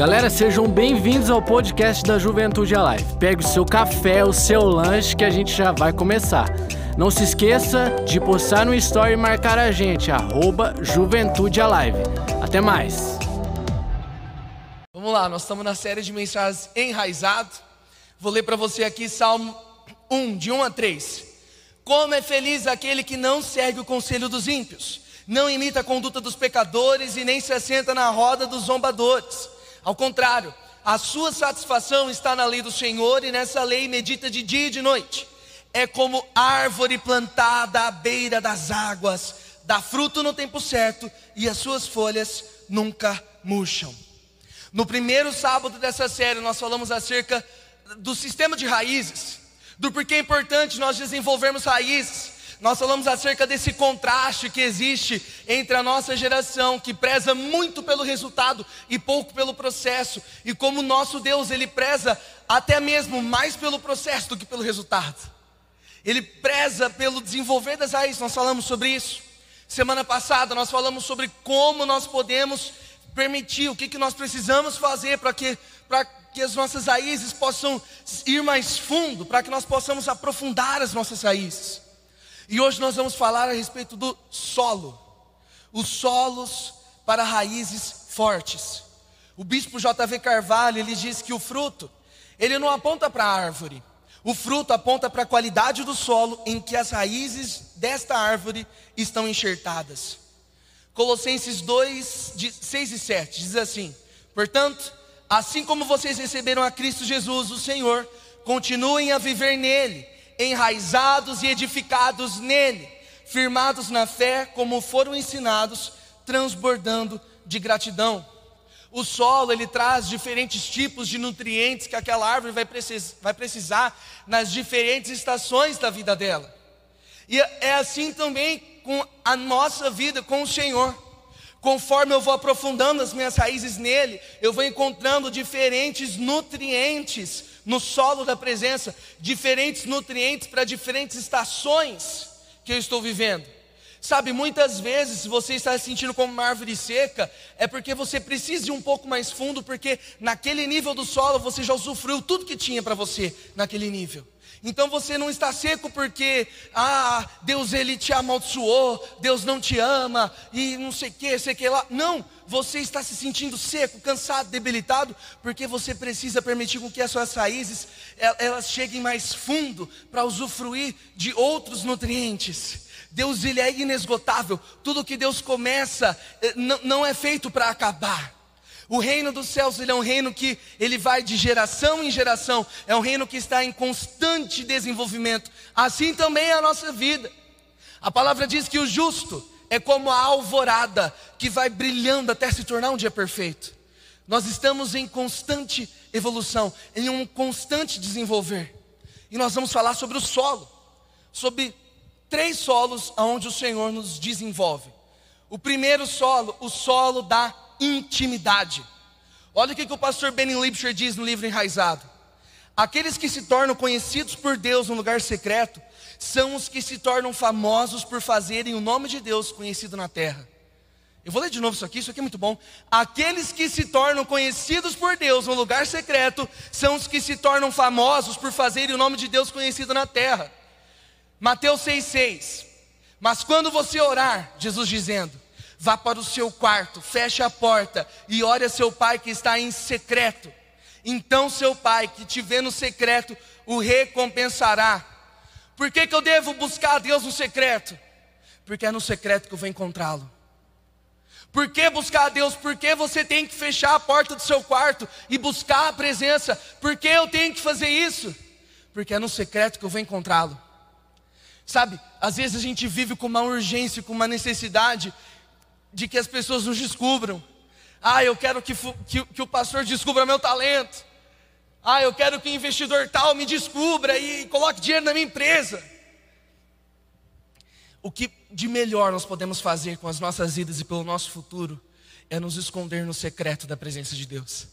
Galera, sejam bem-vindos ao podcast da Juventude Alive. Pegue o seu café, o seu lanche que a gente já vai começar. Não se esqueça de postar no story e marcar a gente, arroba Juventude Alive. Até mais! Vamos lá, nós estamos na série de mensagens enraizado. Vou ler para você aqui Salmo 1, de 1 a 3. Como é feliz aquele que não segue o conselho dos ímpios, não imita a conduta dos pecadores e nem se assenta na roda dos zombadores ao contrário, a sua satisfação está na lei do Senhor e nessa lei medita de dia e de noite. É como árvore plantada à beira das águas, dá fruto no tempo certo e as suas folhas nunca murcham. No primeiro sábado dessa série, nós falamos acerca do sistema de raízes, do porquê é importante nós desenvolvermos raízes nós falamos acerca desse contraste que existe entre a nossa geração, que preza muito pelo resultado e pouco pelo processo, e como nosso Deus, ele preza até mesmo mais pelo processo do que pelo resultado. Ele preza pelo desenvolver das raízes, nós falamos sobre isso. Semana passada nós falamos sobre como nós podemos permitir, o que, que nós precisamos fazer para que, para que as nossas raízes possam ir mais fundo, para que nós possamos aprofundar as nossas raízes. E hoje nós vamos falar a respeito do solo, os solos para raízes fortes. O bispo JV Carvalho, ele diz que o fruto, ele não aponta para a árvore. O fruto aponta para a qualidade do solo em que as raízes desta árvore estão enxertadas. Colossenses 2, 6 e 7 diz assim: Portanto, assim como vocês receberam a Cristo Jesus, o Senhor, continuem a viver nele enraizados e edificados nele, firmados na fé, como foram ensinados, transbordando de gratidão. O solo ele traz diferentes tipos de nutrientes que aquela árvore vai, precis, vai precisar nas diferentes estações da vida dela. E é assim também com a nossa vida com o Senhor. Conforme eu vou aprofundando as minhas raízes nele, eu vou encontrando diferentes nutrientes no solo da presença, diferentes nutrientes para diferentes estações que eu estou vivendo. Sabe, muitas vezes, se você está se sentindo como uma árvore seca, é porque você precisa ir um pouco mais fundo, porque naquele nível do solo você já usufruiu tudo que tinha para você naquele nível. Então você não está seco porque, ah, Deus ele te amaldiçoou, Deus não te ama e não sei o que, sei que lá. Não, você está se sentindo seco, cansado, debilitado, porque você precisa permitir com que as suas raízes elas cheguem mais fundo para usufruir de outros nutrientes. Deus ele é inesgotável. Tudo que Deus começa eh, não é feito para acabar. O reino dos céus ele é um reino que ele vai de geração em geração, é um reino que está em constante desenvolvimento. Assim também é a nossa vida. A palavra diz que o justo é como a alvorada que vai brilhando até se tornar um dia perfeito. Nós estamos em constante evolução, em um constante desenvolver. E nós vamos falar sobre o solo, sobre três solos aonde o Senhor nos desenvolve. O primeiro solo, o solo da intimidade. Olha o que, que o pastor Benny Lipscher diz no livro Enraizado. Aqueles que se tornam conhecidos por Deus no lugar secreto são os que se tornam famosos por fazerem o nome de Deus conhecido na terra. Eu vou ler de novo isso aqui, isso aqui é muito bom. Aqueles que se tornam conhecidos por Deus no lugar secreto são os que se tornam famosos por fazerem o nome de Deus conhecido na terra. Mateus 6,6. Mas quando você orar, Jesus dizendo, Vá para o seu quarto, feche a porta e ore a seu pai que está em secreto. Então seu pai que te vê no secreto o recompensará. Por que, que eu devo buscar a Deus no secreto? Porque é no secreto que eu vou encontrá-lo. Por que buscar a Deus? Porque você tem que fechar a porta do seu quarto e buscar a presença. Por que eu tenho que fazer isso? Porque é no secreto que eu vou encontrá-lo. Sabe, às vezes a gente vive com uma urgência, com uma necessidade de que as pessoas nos descubram. Ah, eu quero que, que, que, o pastor descubra meu talento. Ah, eu quero que o investidor tal me descubra e coloque dinheiro na minha empresa. O que de melhor nós podemos fazer com as nossas vidas e pelo nosso futuro é nos esconder no secreto da presença de Deus.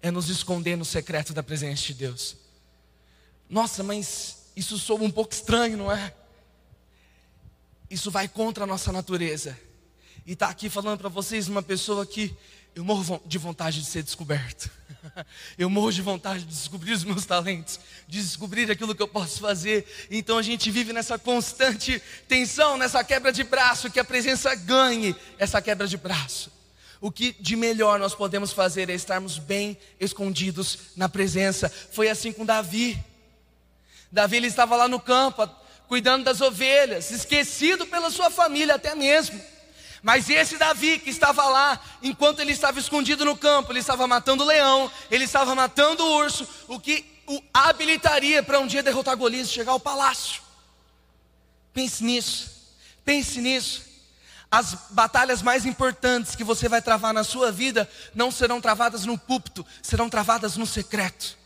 É nos esconder no secreto da presença de Deus. Nossa, mas isso soa um pouco estranho, não é? Isso vai contra a nossa natureza. e está aqui falando para vocês uma pessoa que eu morro de vontade de ser descoberto. Eu morro de vontade de descobrir os meus talentos, de descobrir aquilo que eu posso fazer. Então a gente vive nessa constante tensão, nessa quebra de braço, que a presença ganhe essa quebra de braço. O que de melhor nós podemos fazer é estarmos bem escondidos na presença. Foi assim com Davi. Davi ele estava lá no campo, cuidando das ovelhas, esquecido pela sua família até mesmo. Mas esse Davi que estava lá, enquanto ele estava escondido no campo, ele estava matando o leão, ele estava matando o urso, o que o habilitaria para um dia derrotar Golias e chegar ao palácio. Pense nisso, pense nisso. As batalhas mais importantes que você vai travar na sua vida não serão travadas no púlpito, serão travadas no secreto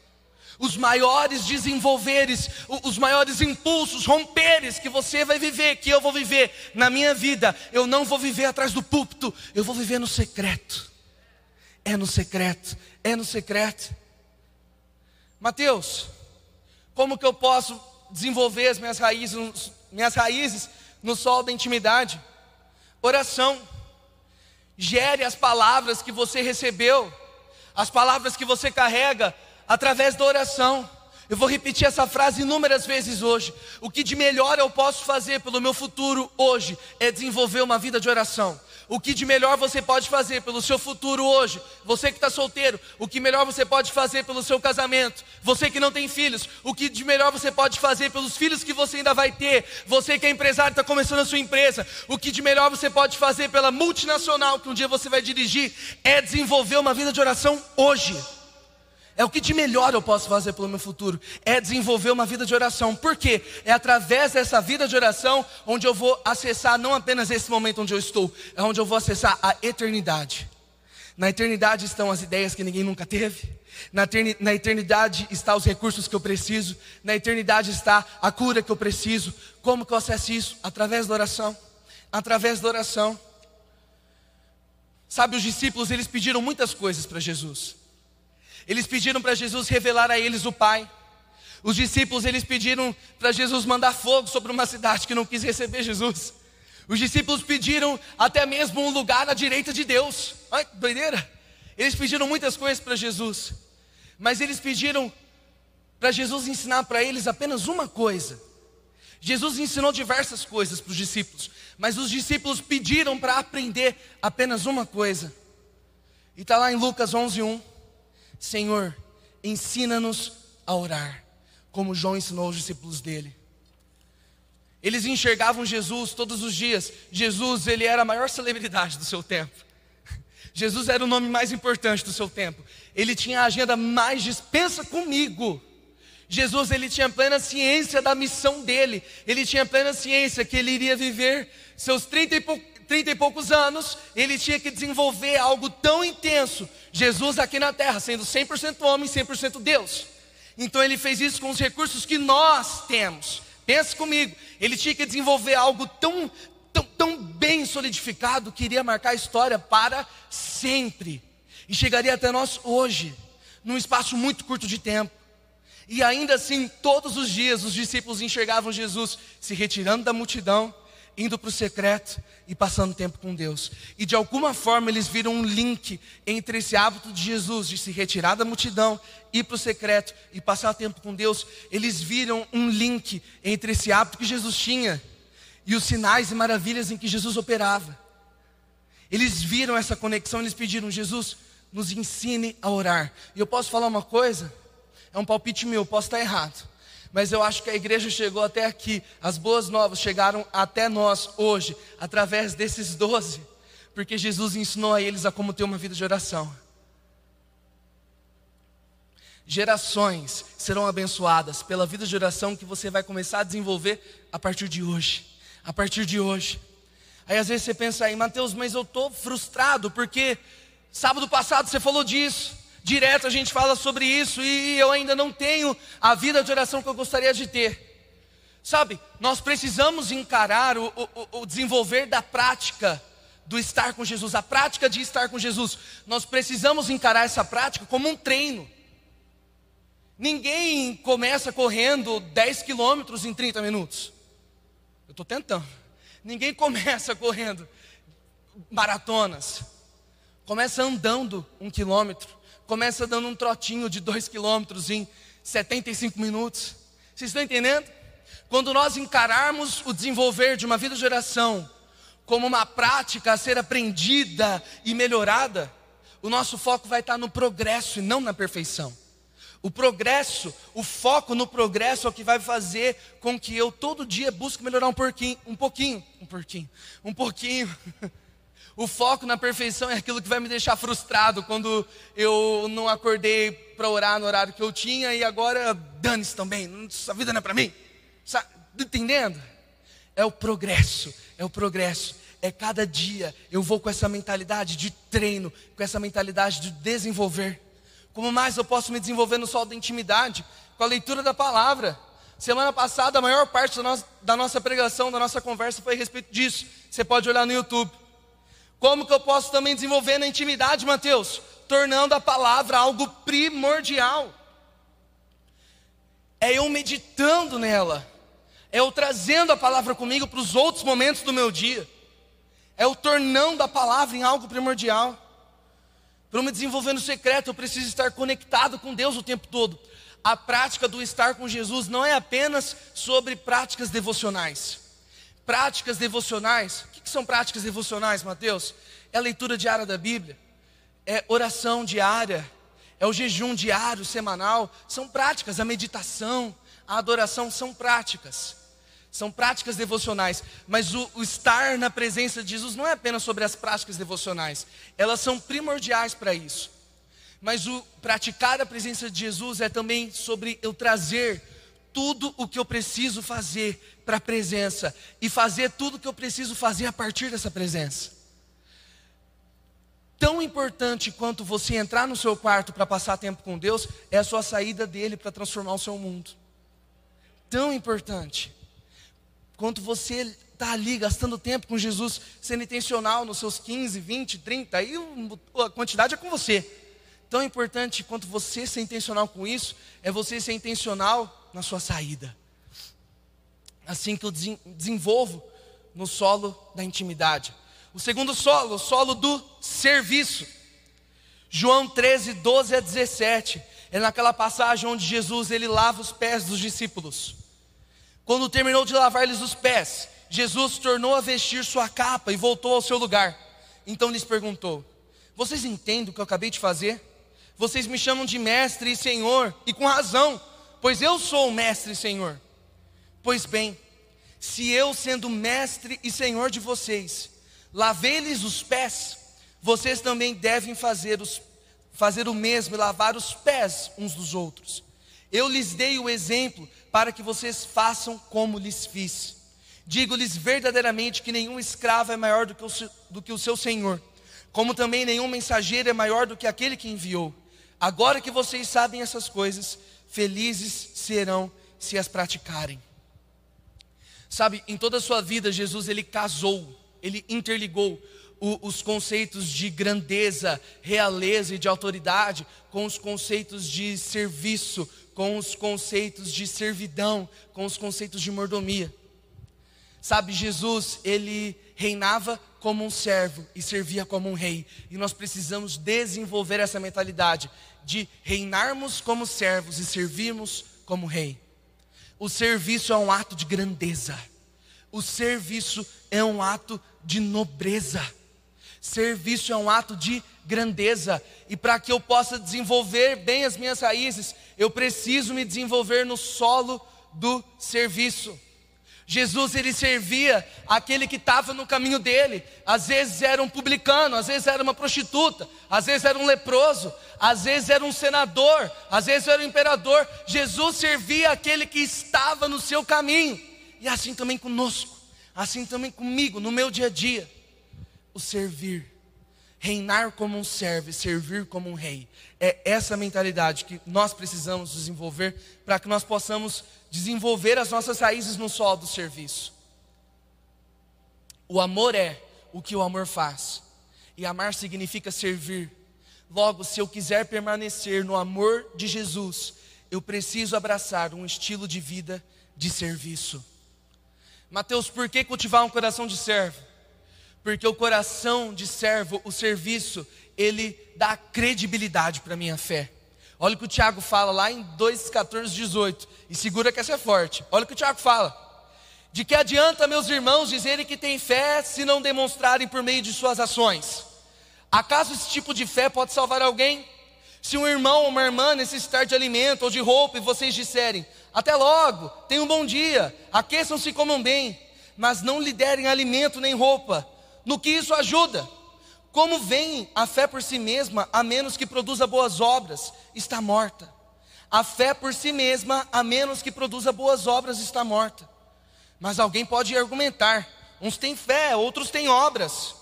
os maiores desenvolveres, os maiores impulsos, romperes que você vai viver, que eu vou viver na minha vida, eu não vou viver atrás do púlpito, eu vou viver no secreto. É no secreto, é no secreto. Mateus, como que eu posso desenvolver as minhas raízes, minhas raízes no sol da intimidade? Oração. Gere as palavras que você recebeu, as palavras que você carrega através da oração. Eu vou repetir essa frase inúmeras vezes hoje. O que de melhor eu posso fazer pelo meu futuro hoje é desenvolver uma vida de oração. O que de melhor você pode fazer pelo seu futuro hoje, você que está solteiro, o que melhor você pode fazer pelo seu casamento, você que não tem filhos, o que de melhor você pode fazer pelos filhos que você ainda vai ter, você que é empresário está começando a sua empresa, o que de melhor você pode fazer pela multinacional que um dia você vai dirigir, é desenvolver uma vida de oração hoje. É o que de melhor eu posso fazer pelo meu futuro, é desenvolver uma vida de oração. Por quê? É através dessa vida de oração onde eu vou acessar não apenas esse momento onde eu estou, é onde eu vou acessar a eternidade. Na eternidade estão as ideias que ninguém nunca teve. Na, eternidade estão os recursos que eu preciso. Na eternidade está a cura que eu preciso. Como que eu acesso isso? Através da oração. Através da oração. Sabe, os discípulos eles pediram muitas coisas para Jesus. Eles pediram para Jesus revelar a eles o Pai. Os discípulos eles pediram para Jesus mandar fogo sobre uma cidade que não quis receber Jesus. Os discípulos pediram até mesmo um lugar à direita de Deus. Ai, que doideira! Eles pediram muitas coisas para Jesus, mas eles pediram para Jesus ensinar para eles apenas uma coisa. Jesus ensinou diversas coisas para os discípulos, mas os discípulos pediram para aprender apenas uma coisa. E está lá em Lucas 11, 1. Senhor, ensina-nos a orar, como João ensinou os discípulos dele. Eles enxergavam Jesus todos os dias. Jesus, ele era a maior celebridade do seu tempo. Jesus era o nome mais importante do seu tempo. Ele tinha a agenda mais dispensa comigo. Jesus, ele tinha plena ciência da missão dele. Ele tinha plena ciência que ele iria viver seus 30 e, pou, 30 e poucos anos. Ele tinha que desenvolver algo tão intenso Jesus aqui na terra, sendo 100% homem e 100% Deus. Então ele fez isso com os recursos que nós temos. Pense comigo, ele tinha que desenvolver algo tão, tão, tão bem solidificado que iria marcar a história para sempre. E chegaria até nós hoje, num espaço muito curto de tempo. E ainda assim, todos os dias os discípulos enxergavam Jesus se retirando da multidão indo para o secreto e passando tempo com Deus. E de alguma forma eles viram um link entre esse hábito de Jesus de se retirar da multidão, ir para o secreto e passar tempo com Deus. Eles viram um link entre esse hábito que Jesus tinha e os sinais e maravilhas em que Jesus operava. Eles viram essa conexão, eles pediram: Jesus, nos ensine a orar. E eu posso falar uma coisa? É um palpite meu, posso estar errado mas eu acho que a igreja chegou até aqui, as boas novas chegaram até nós hoje, através desses doze, porque Jesus ensinou a eles a como ter uma vida de oração. Gerações serão abençoadas pela vida de oração que você vai começar a desenvolver a partir de hoje. A partir de hoje. Aí às vezes você pensa aí, Mateus, mas eu estou frustrado porque sábado passado você falou disso. Direto a gente fala sobre isso e eu ainda não tenho a vida de oração que eu gostaria de ter. Sabe, nós precisamos encarar o, o, o desenvolver da prática do estar com Jesus, a prática de estar com Jesus. Nós precisamos encarar essa prática como um treino. Ninguém começa correndo 10 quilômetros em 30 minutos. Eu estou tentando. Ninguém começa correndo maratonas. Começa andando um quilômetro, começa dando um trotinho de dois quilômetros em 75 minutos. Vocês estão entendendo? Quando nós encararmos o desenvolver de uma vida de oração como uma prática a ser aprendida e melhorada, o nosso foco vai estar no progresso e não na perfeição. O progresso, o foco no progresso é o que vai fazer com que eu todo dia busque melhorar um pouquinho, um pouquinho, um pouquinho, um pouquinho. O foco na perfeição é aquilo que vai me deixar frustrado quando eu não acordei para orar no horário que eu tinha e agora dane-se também, essa vida não é para mim. Está entendendo? É o progresso, é o progresso. É cada dia eu vou com essa mentalidade de treino, com essa mentalidade de desenvolver. Como mais eu posso me desenvolver no sol da intimidade? Com a leitura da palavra. Semana passada, a maior parte da nossa, da nossa pregação, da nossa conversa foi a respeito disso. Você pode olhar no YouTube. Como que eu posso também desenvolver na intimidade, Mateus? Tornando a palavra algo primordial. É eu meditando nela. É eu trazendo a palavra comigo para os outros momentos do meu dia. É eu tornando a palavra em algo primordial. Para me desenvolver no secreto, eu preciso estar conectado com Deus o tempo todo. A prática do estar com Jesus não é apenas sobre práticas devocionais. Práticas devocionais que são práticas devocionais, Mateus? É a leitura diária da Bíblia, é oração diária, é o jejum diário, semanal. São práticas, a meditação, a adoração são práticas. São práticas devocionais, mas o, o, estar na presença de Jesus não é apenas sobre as práticas devocionais, elas são primordiais para isso. Mas o praticar a presença de Jesus é também sobre eu trazer tudo o que eu preciso fazer para a presença e fazer tudo o que eu preciso fazer a partir dessa presença. Tão importante quanto você entrar no seu quarto para passar tempo com Deus é a sua saída dele para transformar o seu mundo. Tão importante quanto você está ali gastando tempo com Jesus, sendo intencional nos seus 15, 20, 30, aí a quantidade é com você. Tão importante quanto você ser intencional com isso, é você ser intencional na sua saída. Assim que eu desenvolvo no solo da intimidade. O segundo solo, o solo do serviço. João 13, 12 a 17. É naquela passagem onde Jesus ele lava os pés dos discípulos. Quando terminou de lavar-lhes os pés, Jesus tornou a vestir sua capa e voltou ao seu lugar. Então lhes perguntou: Vocês entendem o que eu acabei de fazer? Vocês me chamam de mestre e senhor, e com razão, pois eu sou o mestre e senhor. Pois bem, se eu, sendo mestre e senhor de vocês, lavei-lhes os pés, vocês também devem fazer, os, fazer o mesmo e lavar os pés uns dos outros. Eu lhes dei o exemplo para que vocês façam como lhes fiz. Digo-lhes verdadeiramente que nenhum escravo é maior do que, o, do que o seu senhor, como também nenhum mensageiro é maior do que aquele que enviou. Agora que vocês sabem essas coisas, felizes serão se as praticarem. Sabe, em toda a sua vida, Jesus ele casou, ele interligou o, os conceitos de grandeza, realeza e de autoridade com os conceitos de serviço, com os conceitos de servidão, com os conceitos de mordomia. Sabe, Jesus, ele reinava como um servo e servia como um rei. E nós precisamos desenvolver essa mentalidade de reinarmos como servos e servirmos como rei. O serviço é um ato de grandeza. O serviço é um ato de nobreza. Serviço é um ato de grandeza. E para que eu possa desenvolver bem as minhas raízes, eu preciso me desenvolver no solo do serviço. Jesus ele servia aquele que estava no caminho dele. Às vezes era um publicano, às vezes era uma prostituta, às vezes era um leproso, às vezes era um senador, às vezes era um imperador. Jesus servia aquele que estava no seu caminho. E assim também conosco, assim também comigo, no meu dia a dia. O servir, reinar como um servo, servir como um rei. É essa mentalidade que nós precisamos desenvolver para que nós possamos desenvolver as nossas raízes no solo do serviço. O amor é o que o amor faz, e amar significa servir. Logo, se eu quiser permanecer no amor de Jesus, eu preciso abraçar um estilo de vida de serviço. Mateus, por que cultivar um coração de servo? Porque o coração de servo, o serviço, ele dá credibilidade para a minha fé. Olha o que o Tiago fala lá em 2,14, 18. E segura que essa é forte. Olha o que o Tiago fala. De que adianta, meus irmãos, dizerem que têm fé se não demonstrarem por meio de suas ações? Acaso esse tipo de fé pode salvar alguém? Se um irmão ou uma irmã necessitar de alimento ou de roupa e vocês disserem, até logo, tenham um bom dia, aqueçam-se e comam bem, mas não lhe derem alimento nem roupa, no que isso ajuda? Como vem a fé por si mesma, a menos que produza boas obras, está morta. A fé por si mesma, a menos que produza boas obras, está morta. Mas alguém pode argumentar: uns têm fé, outros têm obras.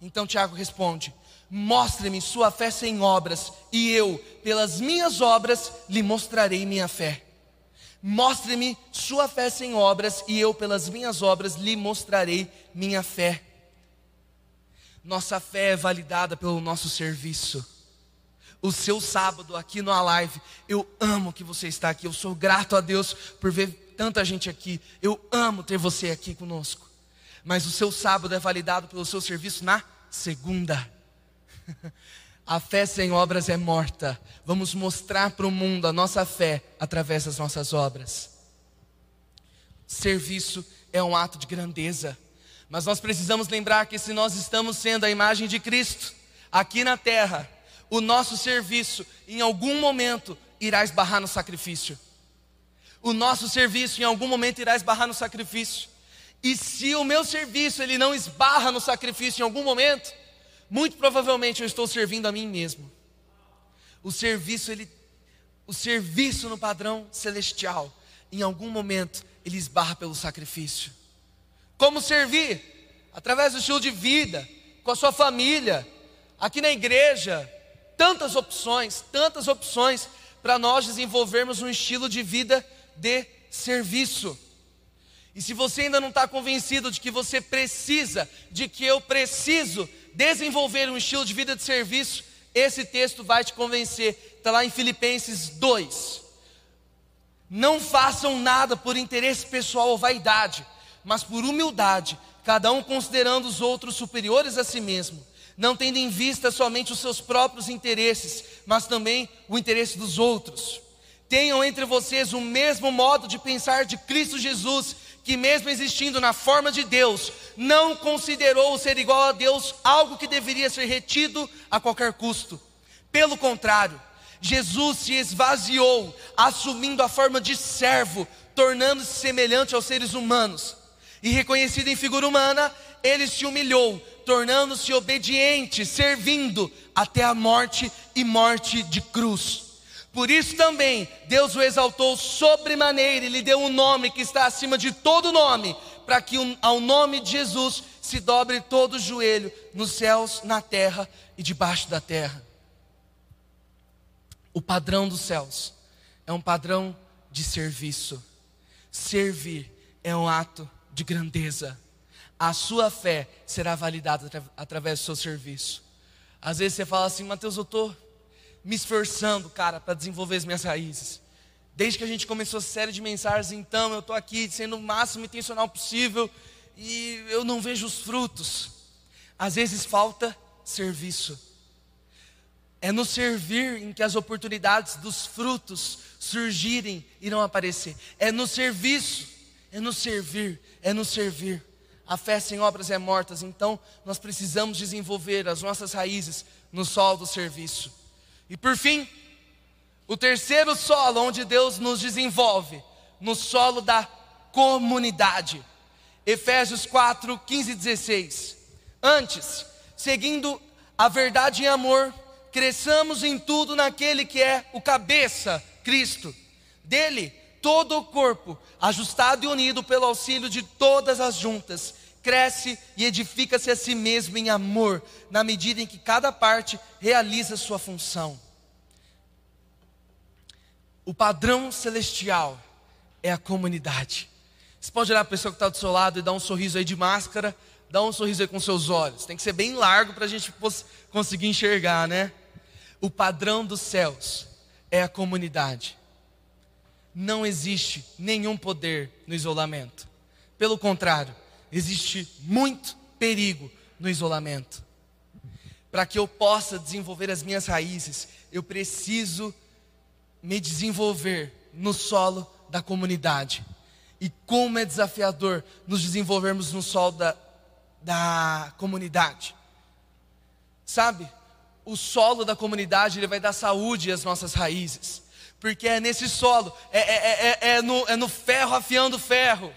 Então Tiago responde: Mostre-me sua fé sem obras, e eu, pelas minhas obras, lhe mostrarei minha fé. Mostre-me sua fé sem obras, e eu, pelas minhas obras, lhe mostrarei minha fé. Nossa fé é validada pelo nosso serviço. O seu sábado aqui no Alive, eu amo que você está aqui. Eu sou grato a Deus por ver tanta gente aqui. Eu amo ter você aqui conosco. Mas o seu sábado é validado pelo seu serviço na segunda. A fé sem obras é morta. Vamos mostrar para o mundo a nossa fé através das nossas obras. Serviço é um ato de grandeza. Mas nós precisamos lembrar que se nós estamos sendo a imagem de Cristo aqui na terra, o nosso serviço em algum momento irá esbarrar no sacrifício. O nosso serviço em algum momento irá esbarrar no sacrifício. E se o meu serviço ele não esbarra no sacrifício em algum momento, muito provavelmente eu estou servindo a mim mesmo. O serviço ele o serviço no padrão celestial, em algum momento ele esbarra pelo sacrifício. Como servir? Através do estilo de vida, com a sua família, aqui na igreja. Tantas opções, tantas opções para nós desenvolvermos um estilo de vida de serviço. E se você ainda não está convencido de que você precisa, de que eu preciso desenvolver um estilo de vida de serviço, esse texto vai te convencer. Está lá em Filipenses 2. Não façam nada por interesse pessoal ou vaidade mas por humildade, cada um considerando os outros superiores a si mesmo, não tendo em vista somente os seus próprios interesses, mas também o interesse dos outros. Tenham entre vocês o mesmo modo de pensar de Cristo Jesus, que, mesmo existindo na forma de Deus, não considerou ser igual a Deus algo que deveria ser retido a qualquer custo. Pelo contrário, Jesus se esvaziou, assumindo a forma de servo, tornando-se semelhante aos seres humanos e reconhecido em figura humana, ele se humilhou, tornando-se obediente, servindo até a morte e morte de cruz. Por isso também Deus o exaltou sobremaneira e lhe deu um nome que está acima de todo nome, para que ao nome de Jesus se dobre todo o joelho nos céus, na terra e debaixo da terra. O padrão dos céus é um padrão de serviço. Servir é um ato de grandeza. A sua fé será validada atra através do seu serviço. Às vezes você fala assim, Mateus, eu estou me esforçando, cara, para desenvolver as minhas raízes. Desde que a gente começou a série de mensagens, então, eu estou aqui sendo o máximo intencional possível e eu não vejo os frutos. Às vezes falta serviço. É no servir em que as oportunidades dos frutos surgirem e não aparecer. É no serviço, é no servir é nos servir. A fé sem obras é morta, então nós precisamos desenvolver as nossas raízes no solo do serviço. E por fim, o terceiro solo onde Deus nos desenvolve, no solo da comunidade. Efésios 4, 15 e 16. Antes, seguindo a verdade em amor, cresçamos em tudo naquele que é o cabeça, Cristo. Dele, todo o corpo, ajustado e unido pelo auxílio de todas as juntas, cresce e edifica-se a si mesmo em amor, na medida em que cada parte realiza sua função. O padrão celestial é a comunidade. Você pode olhar a pessoa que está do seu lado e dar um sorriso aí de máscara, dá um sorriso aí com seus olhos. Tem que ser bem largo para a gente conseguir enxergar, né? O padrão dos céus é a comunidade não existe nenhum poder no isolamento. Pelo contrário, existe muito perigo no isolamento. Para que eu possa desenvolver as minhas raízes, eu preciso me desenvolver no solo da comunidade. E como é desafiador nos desenvolvermos no solo da, da comunidade. Sabe, o solo da comunidade ele vai dar saúde às nossas raízes, porque é nesse solo, é, é, é, é no, é no ferro afiando ferro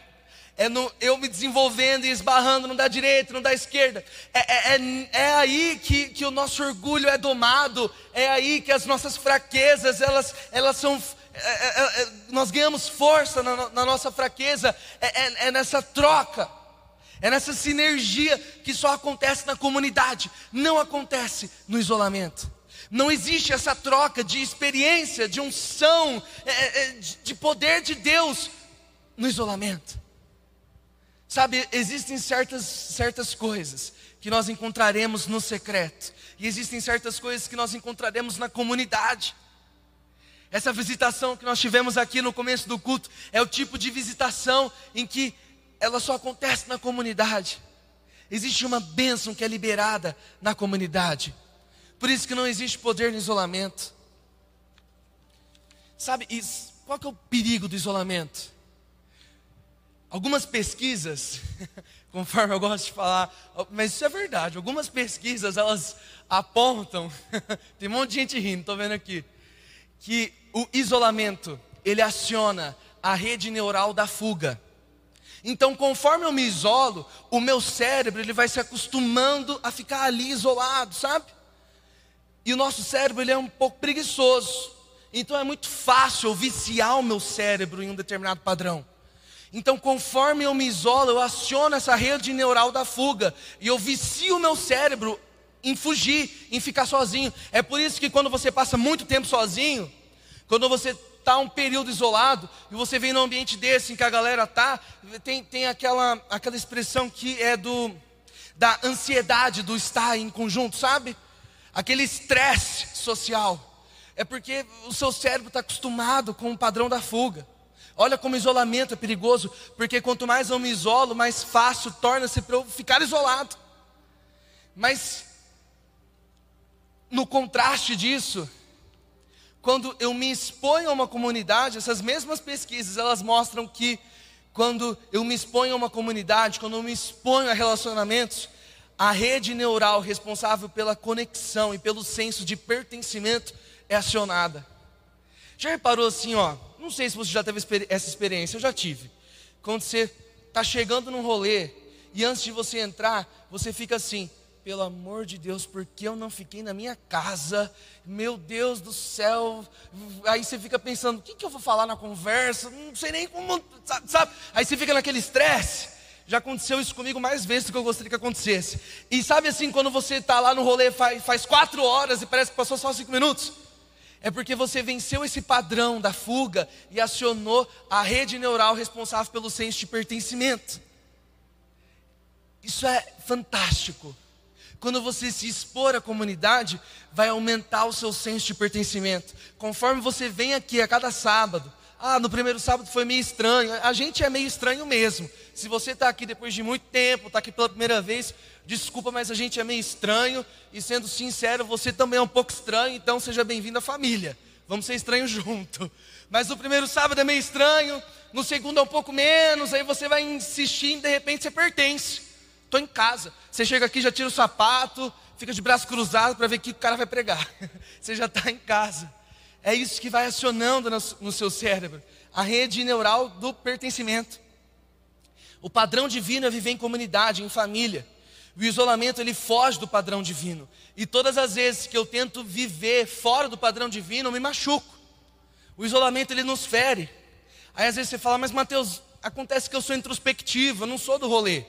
é no, eu me desenvolvendo e esbarrando, não da direita, não da esquerda. É, é, é, é, aí que, que o nosso orgulho é domado, é aí que as nossas fraquezas, elas, elas são. É, é, é, nós ganhamos força na, na nossa fraqueza, é nessa troca. É nessa sinergia que só acontece na comunidade, não acontece no isolamento. Não existe essa troca de experiência, de unção, de poder de Deus no isolamento. Sabe, existem certas, certas coisas que nós encontraremos no secreto, e existem certas coisas que nós encontraremos na comunidade. Essa visitação que nós tivemos aqui no começo do culto é o tipo de visitação em que ela só acontece na comunidade. Existe uma bênção que é liberada na comunidade. Por isso que não existe poder no isolamento. Sabe, qual que é o perigo do isolamento? Algumas pesquisas, conforme eu gosto de falar, mas isso é verdade. Algumas pesquisas elas apontam, tem um monte de gente rindo, estou vendo aqui, que o isolamento ele aciona a rede neural da fuga. Então, conforme eu me isolo, o meu cérebro ele vai se acostumando a ficar ali isolado, sabe? E o nosso cérebro ele é um pouco preguiçoso. Então é muito fácil eu viciar o meu cérebro em um determinado padrão. Então, conforme eu me isolo, eu aciono essa rede neural da fuga e eu vicio o meu cérebro em fugir, em ficar sozinho. É por isso que quando você passa muito tempo sozinho, quando você está um período isolado e você vem num ambiente desse em que a galera tá, tem, tem aquela, aquela expressão que é do da ansiedade do estar em conjunto, sabe? Aquele estresse social. É porque o seu cérebro está acostumado com o padrão da fuga. Olha como isolamento é perigoso, porque quanto mais eu me isolo, mais fácil torna-se para eu ficar isolado. Mas, no contraste disso, quando eu me exponho a uma comunidade, essas mesmas pesquisas, elas mostram que quando eu me exponho a uma comunidade, quando eu me exponho a relacionamentos, a rede neural responsável pela conexão e pelo senso de pertencimento é acionada. Já reparou assim, ó? Não sei se você já teve essa experiência, eu já tive. Quando você está chegando num rolê e antes de você entrar, você fica assim: pelo amor de Deus, por que eu não fiquei na minha casa? Meu Deus do céu. Aí você fica pensando: o que, que eu vou falar na conversa? Não sei nem como. Sabe? Aí você fica naquele estresse. Já aconteceu isso comigo mais vezes do que eu gostaria que acontecesse. E sabe assim, quando você está lá no rolê faz, faz quatro horas e parece que passou só cinco minutos? É porque você venceu esse padrão da fuga e acionou a rede neural responsável pelo senso de pertencimento. Isso é fantástico. Quando você se expor à comunidade, vai aumentar o seu senso de pertencimento. Conforme você vem aqui a cada sábado, ah, no primeiro sábado foi meio estranho. A gente é meio estranho mesmo. Se você está aqui depois de muito tempo, está aqui pela primeira vez, desculpa, mas a gente é meio estranho. E sendo sincero, você também é um pouco estranho, então seja bem-vindo à família. Vamos ser estranhos junto. Mas no primeiro sábado é meio estranho, no segundo é um pouco menos, aí você vai insistindo, de repente você pertence. Estou em casa. Você chega aqui, já tira o sapato, fica de braço cruzado para ver o que o cara vai pregar. Você já está em casa. É isso que vai acionando no seu cérebro a rede neural do pertencimento. O padrão divino é viver em comunidade, em família. O isolamento ele foge do padrão divino. E todas as vezes que eu tento viver fora do padrão divino, eu me machuco. O isolamento ele nos fere. Aí às vezes você fala, mas Mateus, acontece que eu sou introspectivo, eu não sou do rolê.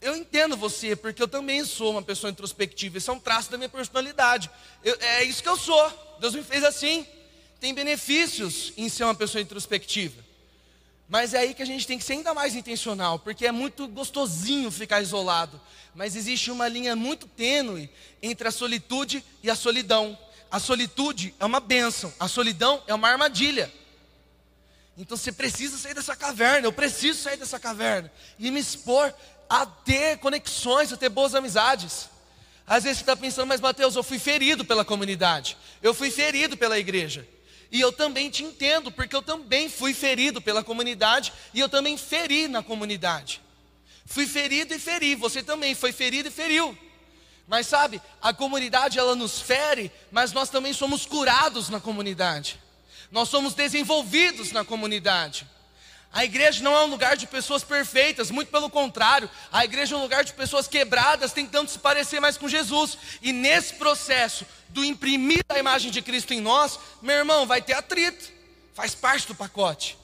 Eu entendo você, porque eu também sou uma pessoa introspectiva. Isso é um traço da minha personalidade. Eu, é isso que eu sou. Deus me fez assim. Tem benefícios em ser uma pessoa introspectiva. Mas é aí que a gente tem que ser ainda mais intencional, porque é muito gostosinho ficar isolado. Mas existe uma linha muito tênue entre a solitude e a solidão. A solitude é uma bênção, a solidão é uma armadilha. Então você precisa sair dessa caverna, eu preciso sair dessa caverna e me expor a ter conexões, a ter boas amizades. Às vezes você está pensando, mas Mateus, eu fui ferido pela comunidade, eu fui ferido pela igreja. E eu também te entendo, porque eu também fui ferido pela comunidade e eu também feri na comunidade. Fui ferido e feri, você também foi ferido e feriu. Mas sabe, a comunidade ela nos fere, mas nós também somos curados na comunidade. Nós somos desenvolvidos na comunidade. A igreja não é um lugar de pessoas perfeitas, muito pelo contrário, a igreja é um lugar de pessoas quebradas, tentando se parecer mais com Jesus. E nesse processo do imprimir a imagem de Cristo em nós, meu irmão, vai ter atrito, faz parte do pacote.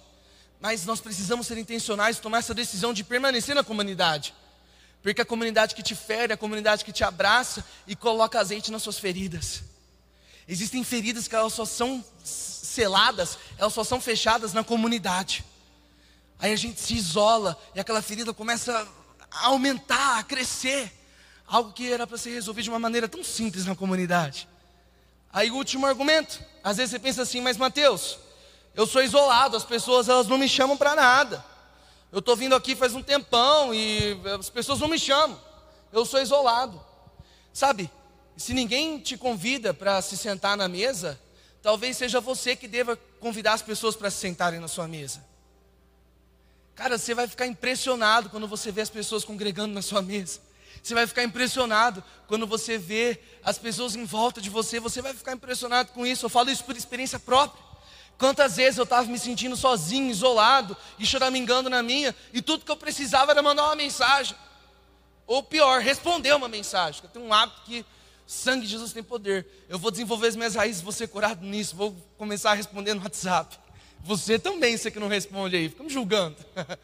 Mas nós precisamos ser intencionais, tomar essa decisão de permanecer na comunidade. Porque a comunidade que te fere, a comunidade que te abraça e coloca azeite nas suas feridas. Existem feridas que elas só são seladas, elas só são fechadas na comunidade. Aí a gente se isola e aquela ferida começa a aumentar, a crescer. Algo que era para ser resolvido de uma maneira tão simples na comunidade. Aí o último argumento. Às vezes você pensa assim, mas Mateus, eu sou isolado, as pessoas elas não me chamam para nada. Eu estou vindo aqui faz um tempão e as pessoas não me chamam. Eu sou isolado. Sabe, se ninguém te convida para se sentar na mesa, talvez seja você que deva convidar as pessoas para se sentarem na sua mesa. Cara, você vai ficar impressionado quando você vê as pessoas congregando na sua mesa. Você vai ficar impressionado quando você vê as pessoas em volta de você. Você vai ficar impressionado com isso. Eu falo isso por experiência própria. Quantas vezes eu estava me sentindo sozinho, isolado e choramingando na minha, e tudo que eu precisava era mandar uma mensagem. Ou pior, responder uma mensagem. Eu tenho um hábito que sangue de Jesus tem poder. Eu vou desenvolver as minhas raízes, vou ser curado nisso, vou começar a responder no WhatsApp. Você também, você que não responde aí, fica me julgando.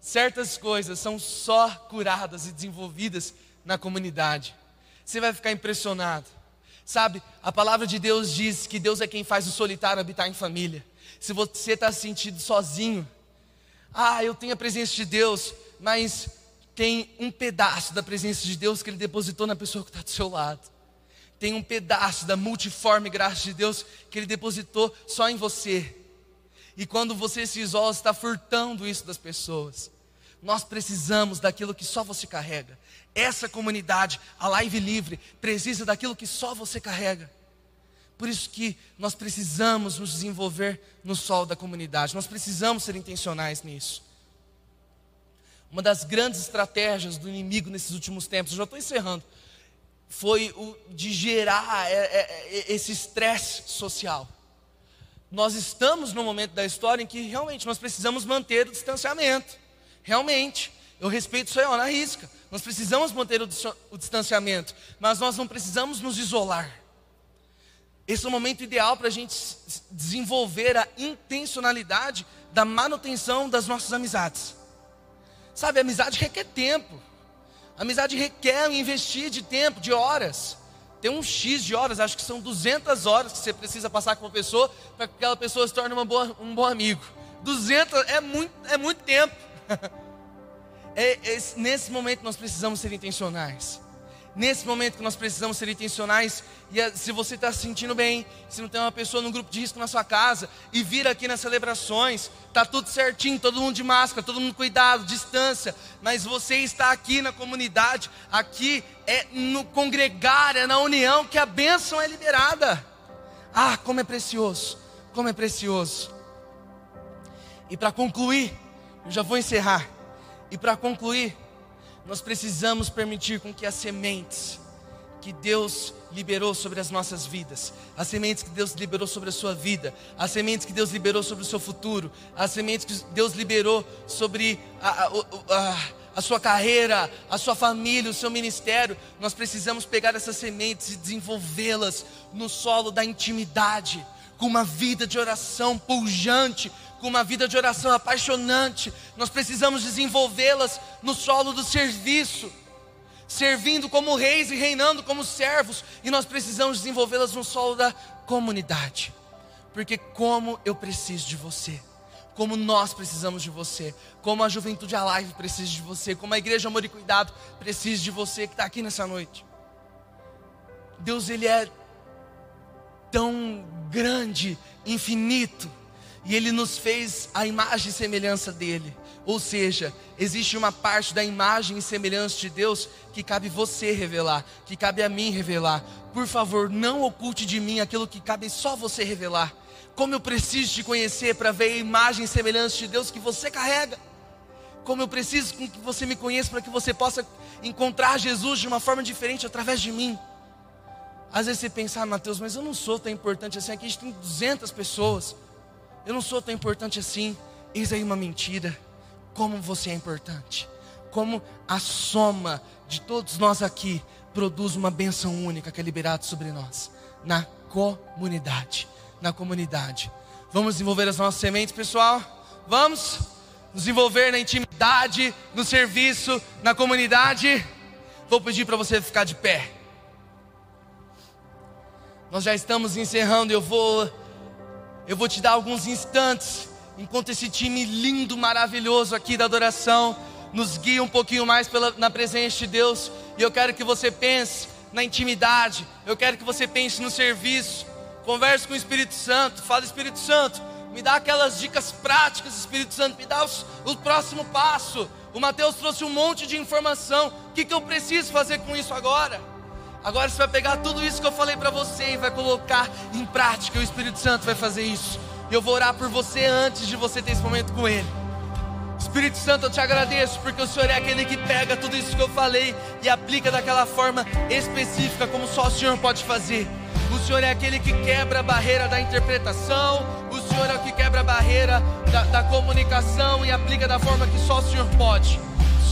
Certas coisas são só curadas e desenvolvidas na comunidade. Você vai ficar impressionado. Sabe, a palavra de Deus diz que Deus é quem faz o solitário habitar em família. Se você está se sentindo sozinho, ah, eu tenho a presença de Deus, mas tem um pedaço da presença de Deus que Ele depositou na pessoa que está do seu lado. Tem um pedaço da multiforme graça de Deus que Ele depositou só em você. E quando você se isola, está furtando isso das pessoas. Nós precisamos daquilo que só você carrega. Essa comunidade, a Live Livre, precisa daquilo que só você carrega. Por isso que nós precisamos nos desenvolver no sol da comunidade. Nós precisamos ser intencionais nisso. Uma das grandes estratégias do inimigo nesses últimos tempos, eu já estou encerrando, foi o de gerar é, é, é, esse estresse social nós estamos no momento da história em que realmente nós precisamos manter o distanciamento. Realmente, eu respeito isso aí ó, na risca. Nós precisamos manter o, o distanciamento, mas nós não precisamos nos isolar. Esse é o momento ideal para a gente desenvolver a intencionalidade da manutenção das nossas amizades. Sabe, amizade requer tempo. Amizade requer investir de tempo, de horas tem um X de horas, acho que são 200 horas que você precisa passar com uma pessoa para que aquela pessoa se torne boa, um bom amigo. 200 é muito, é muito tempo. é, é, nesse momento nós precisamos ser intencionais. Nesse momento que nós precisamos ser intencionais, e se você está se sentindo bem, se não tem uma pessoa no grupo de risco na sua casa, e vir aqui nas celebrações, está tudo certinho, todo mundo de máscara, todo mundo cuidado, distância, mas você está aqui na comunidade, aqui é no congregar, é na união que a bênção é liberada. Ah, como é precioso, como é precioso. E para concluir, eu já vou encerrar, e para concluir, nós precisamos permitir com que as sementes que Deus liberou sobre as nossas vidas, as sementes que Deus liberou sobre a sua vida, as sementes que Deus liberou sobre o seu futuro, as sementes que Deus liberou sobre a, a, a, a sua carreira, a sua família, o seu ministério, nós precisamos pegar essas sementes e desenvolvê-las no solo da intimidade, com uma vida de oração pujante, com uma vida de oração apaixonante, nós precisamos desenvolvê-las no solo do serviço, servindo como reis e reinando como servos, e nós precisamos desenvolvê-las no solo da comunidade, porque como eu preciso de você, como nós precisamos de você, como a juventude Alive precisa de você, como a igreja Amor e Cuidado precisa de você que está aqui nessa noite. Deus, Ele é tão grande, infinito, e Ele nos fez a imagem e semelhança dele. Ou seja, existe uma parte da imagem e semelhança de Deus que cabe você revelar, que cabe a mim revelar. Por favor, não oculte de mim aquilo que cabe só você revelar. Como eu preciso te conhecer para ver a imagem e semelhança de Deus que você carrega. Como eu preciso que você me conheça para que você possa encontrar Jesus de uma forma diferente através de mim. Às vezes você pensa, ah, Mateus, mas eu não sou tão importante assim. Aqui a gente tem 200 pessoas. Eu não sou tão importante assim. Eis aí uma mentira como você é importante, como a soma de todos nós aqui produz uma benção única que é liberada sobre nós, na comunidade, na comunidade. Vamos desenvolver as nossas sementes, pessoal? Vamos nos envolver na intimidade, no serviço, na comunidade. Vou pedir para você ficar de pé. Nós já estamos encerrando, eu vou eu vou te dar alguns instantes enquanto esse time lindo, maravilhoso aqui da adoração nos guia um pouquinho mais pela, na presença de Deus. E eu quero que você pense na intimidade, eu quero que você pense no serviço. Converse com o Espírito Santo, fala Espírito Santo, me dá aquelas dicas práticas, Espírito Santo, me dá os, o próximo passo. O Mateus trouxe um monte de informação. O que, que eu preciso fazer com isso agora? Agora você vai pegar tudo isso que eu falei para você e vai colocar em prática. O Espírito Santo vai fazer isso. Eu vou orar por você antes de você ter esse momento com Ele. Espírito Santo, eu te agradeço porque o Senhor é aquele que pega tudo isso que eu falei e aplica daquela forma específica, como só o Senhor pode fazer. O Senhor é aquele que quebra a barreira da interpretação, o Senhor é o que quebra a barreira da, da comunicação e aplica da forma que só o Senhor pode.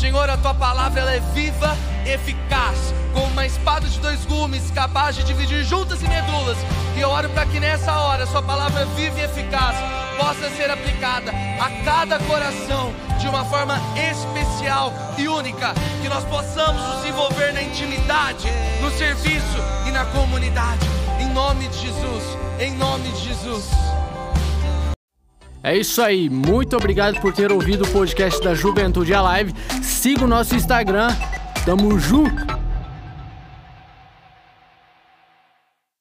Senhor, a tua palavra ela é viva, eficaz, como uma espada de dois gumes, capaz de dividir juntas e medulas. E eu oro para que nessa hora sua palavra viva e eficaz possa ser aplicada a cada coração de uma forma especial e única, que nós possamos nos envolver na intimidade, no serviço e na comunidade. Em nome de Jesus, em nome de Jesus. É isso aí, muito obrigado por ter ouvido o podcast da Juventude Alive. Siga o nosso Instagram, tamo junto!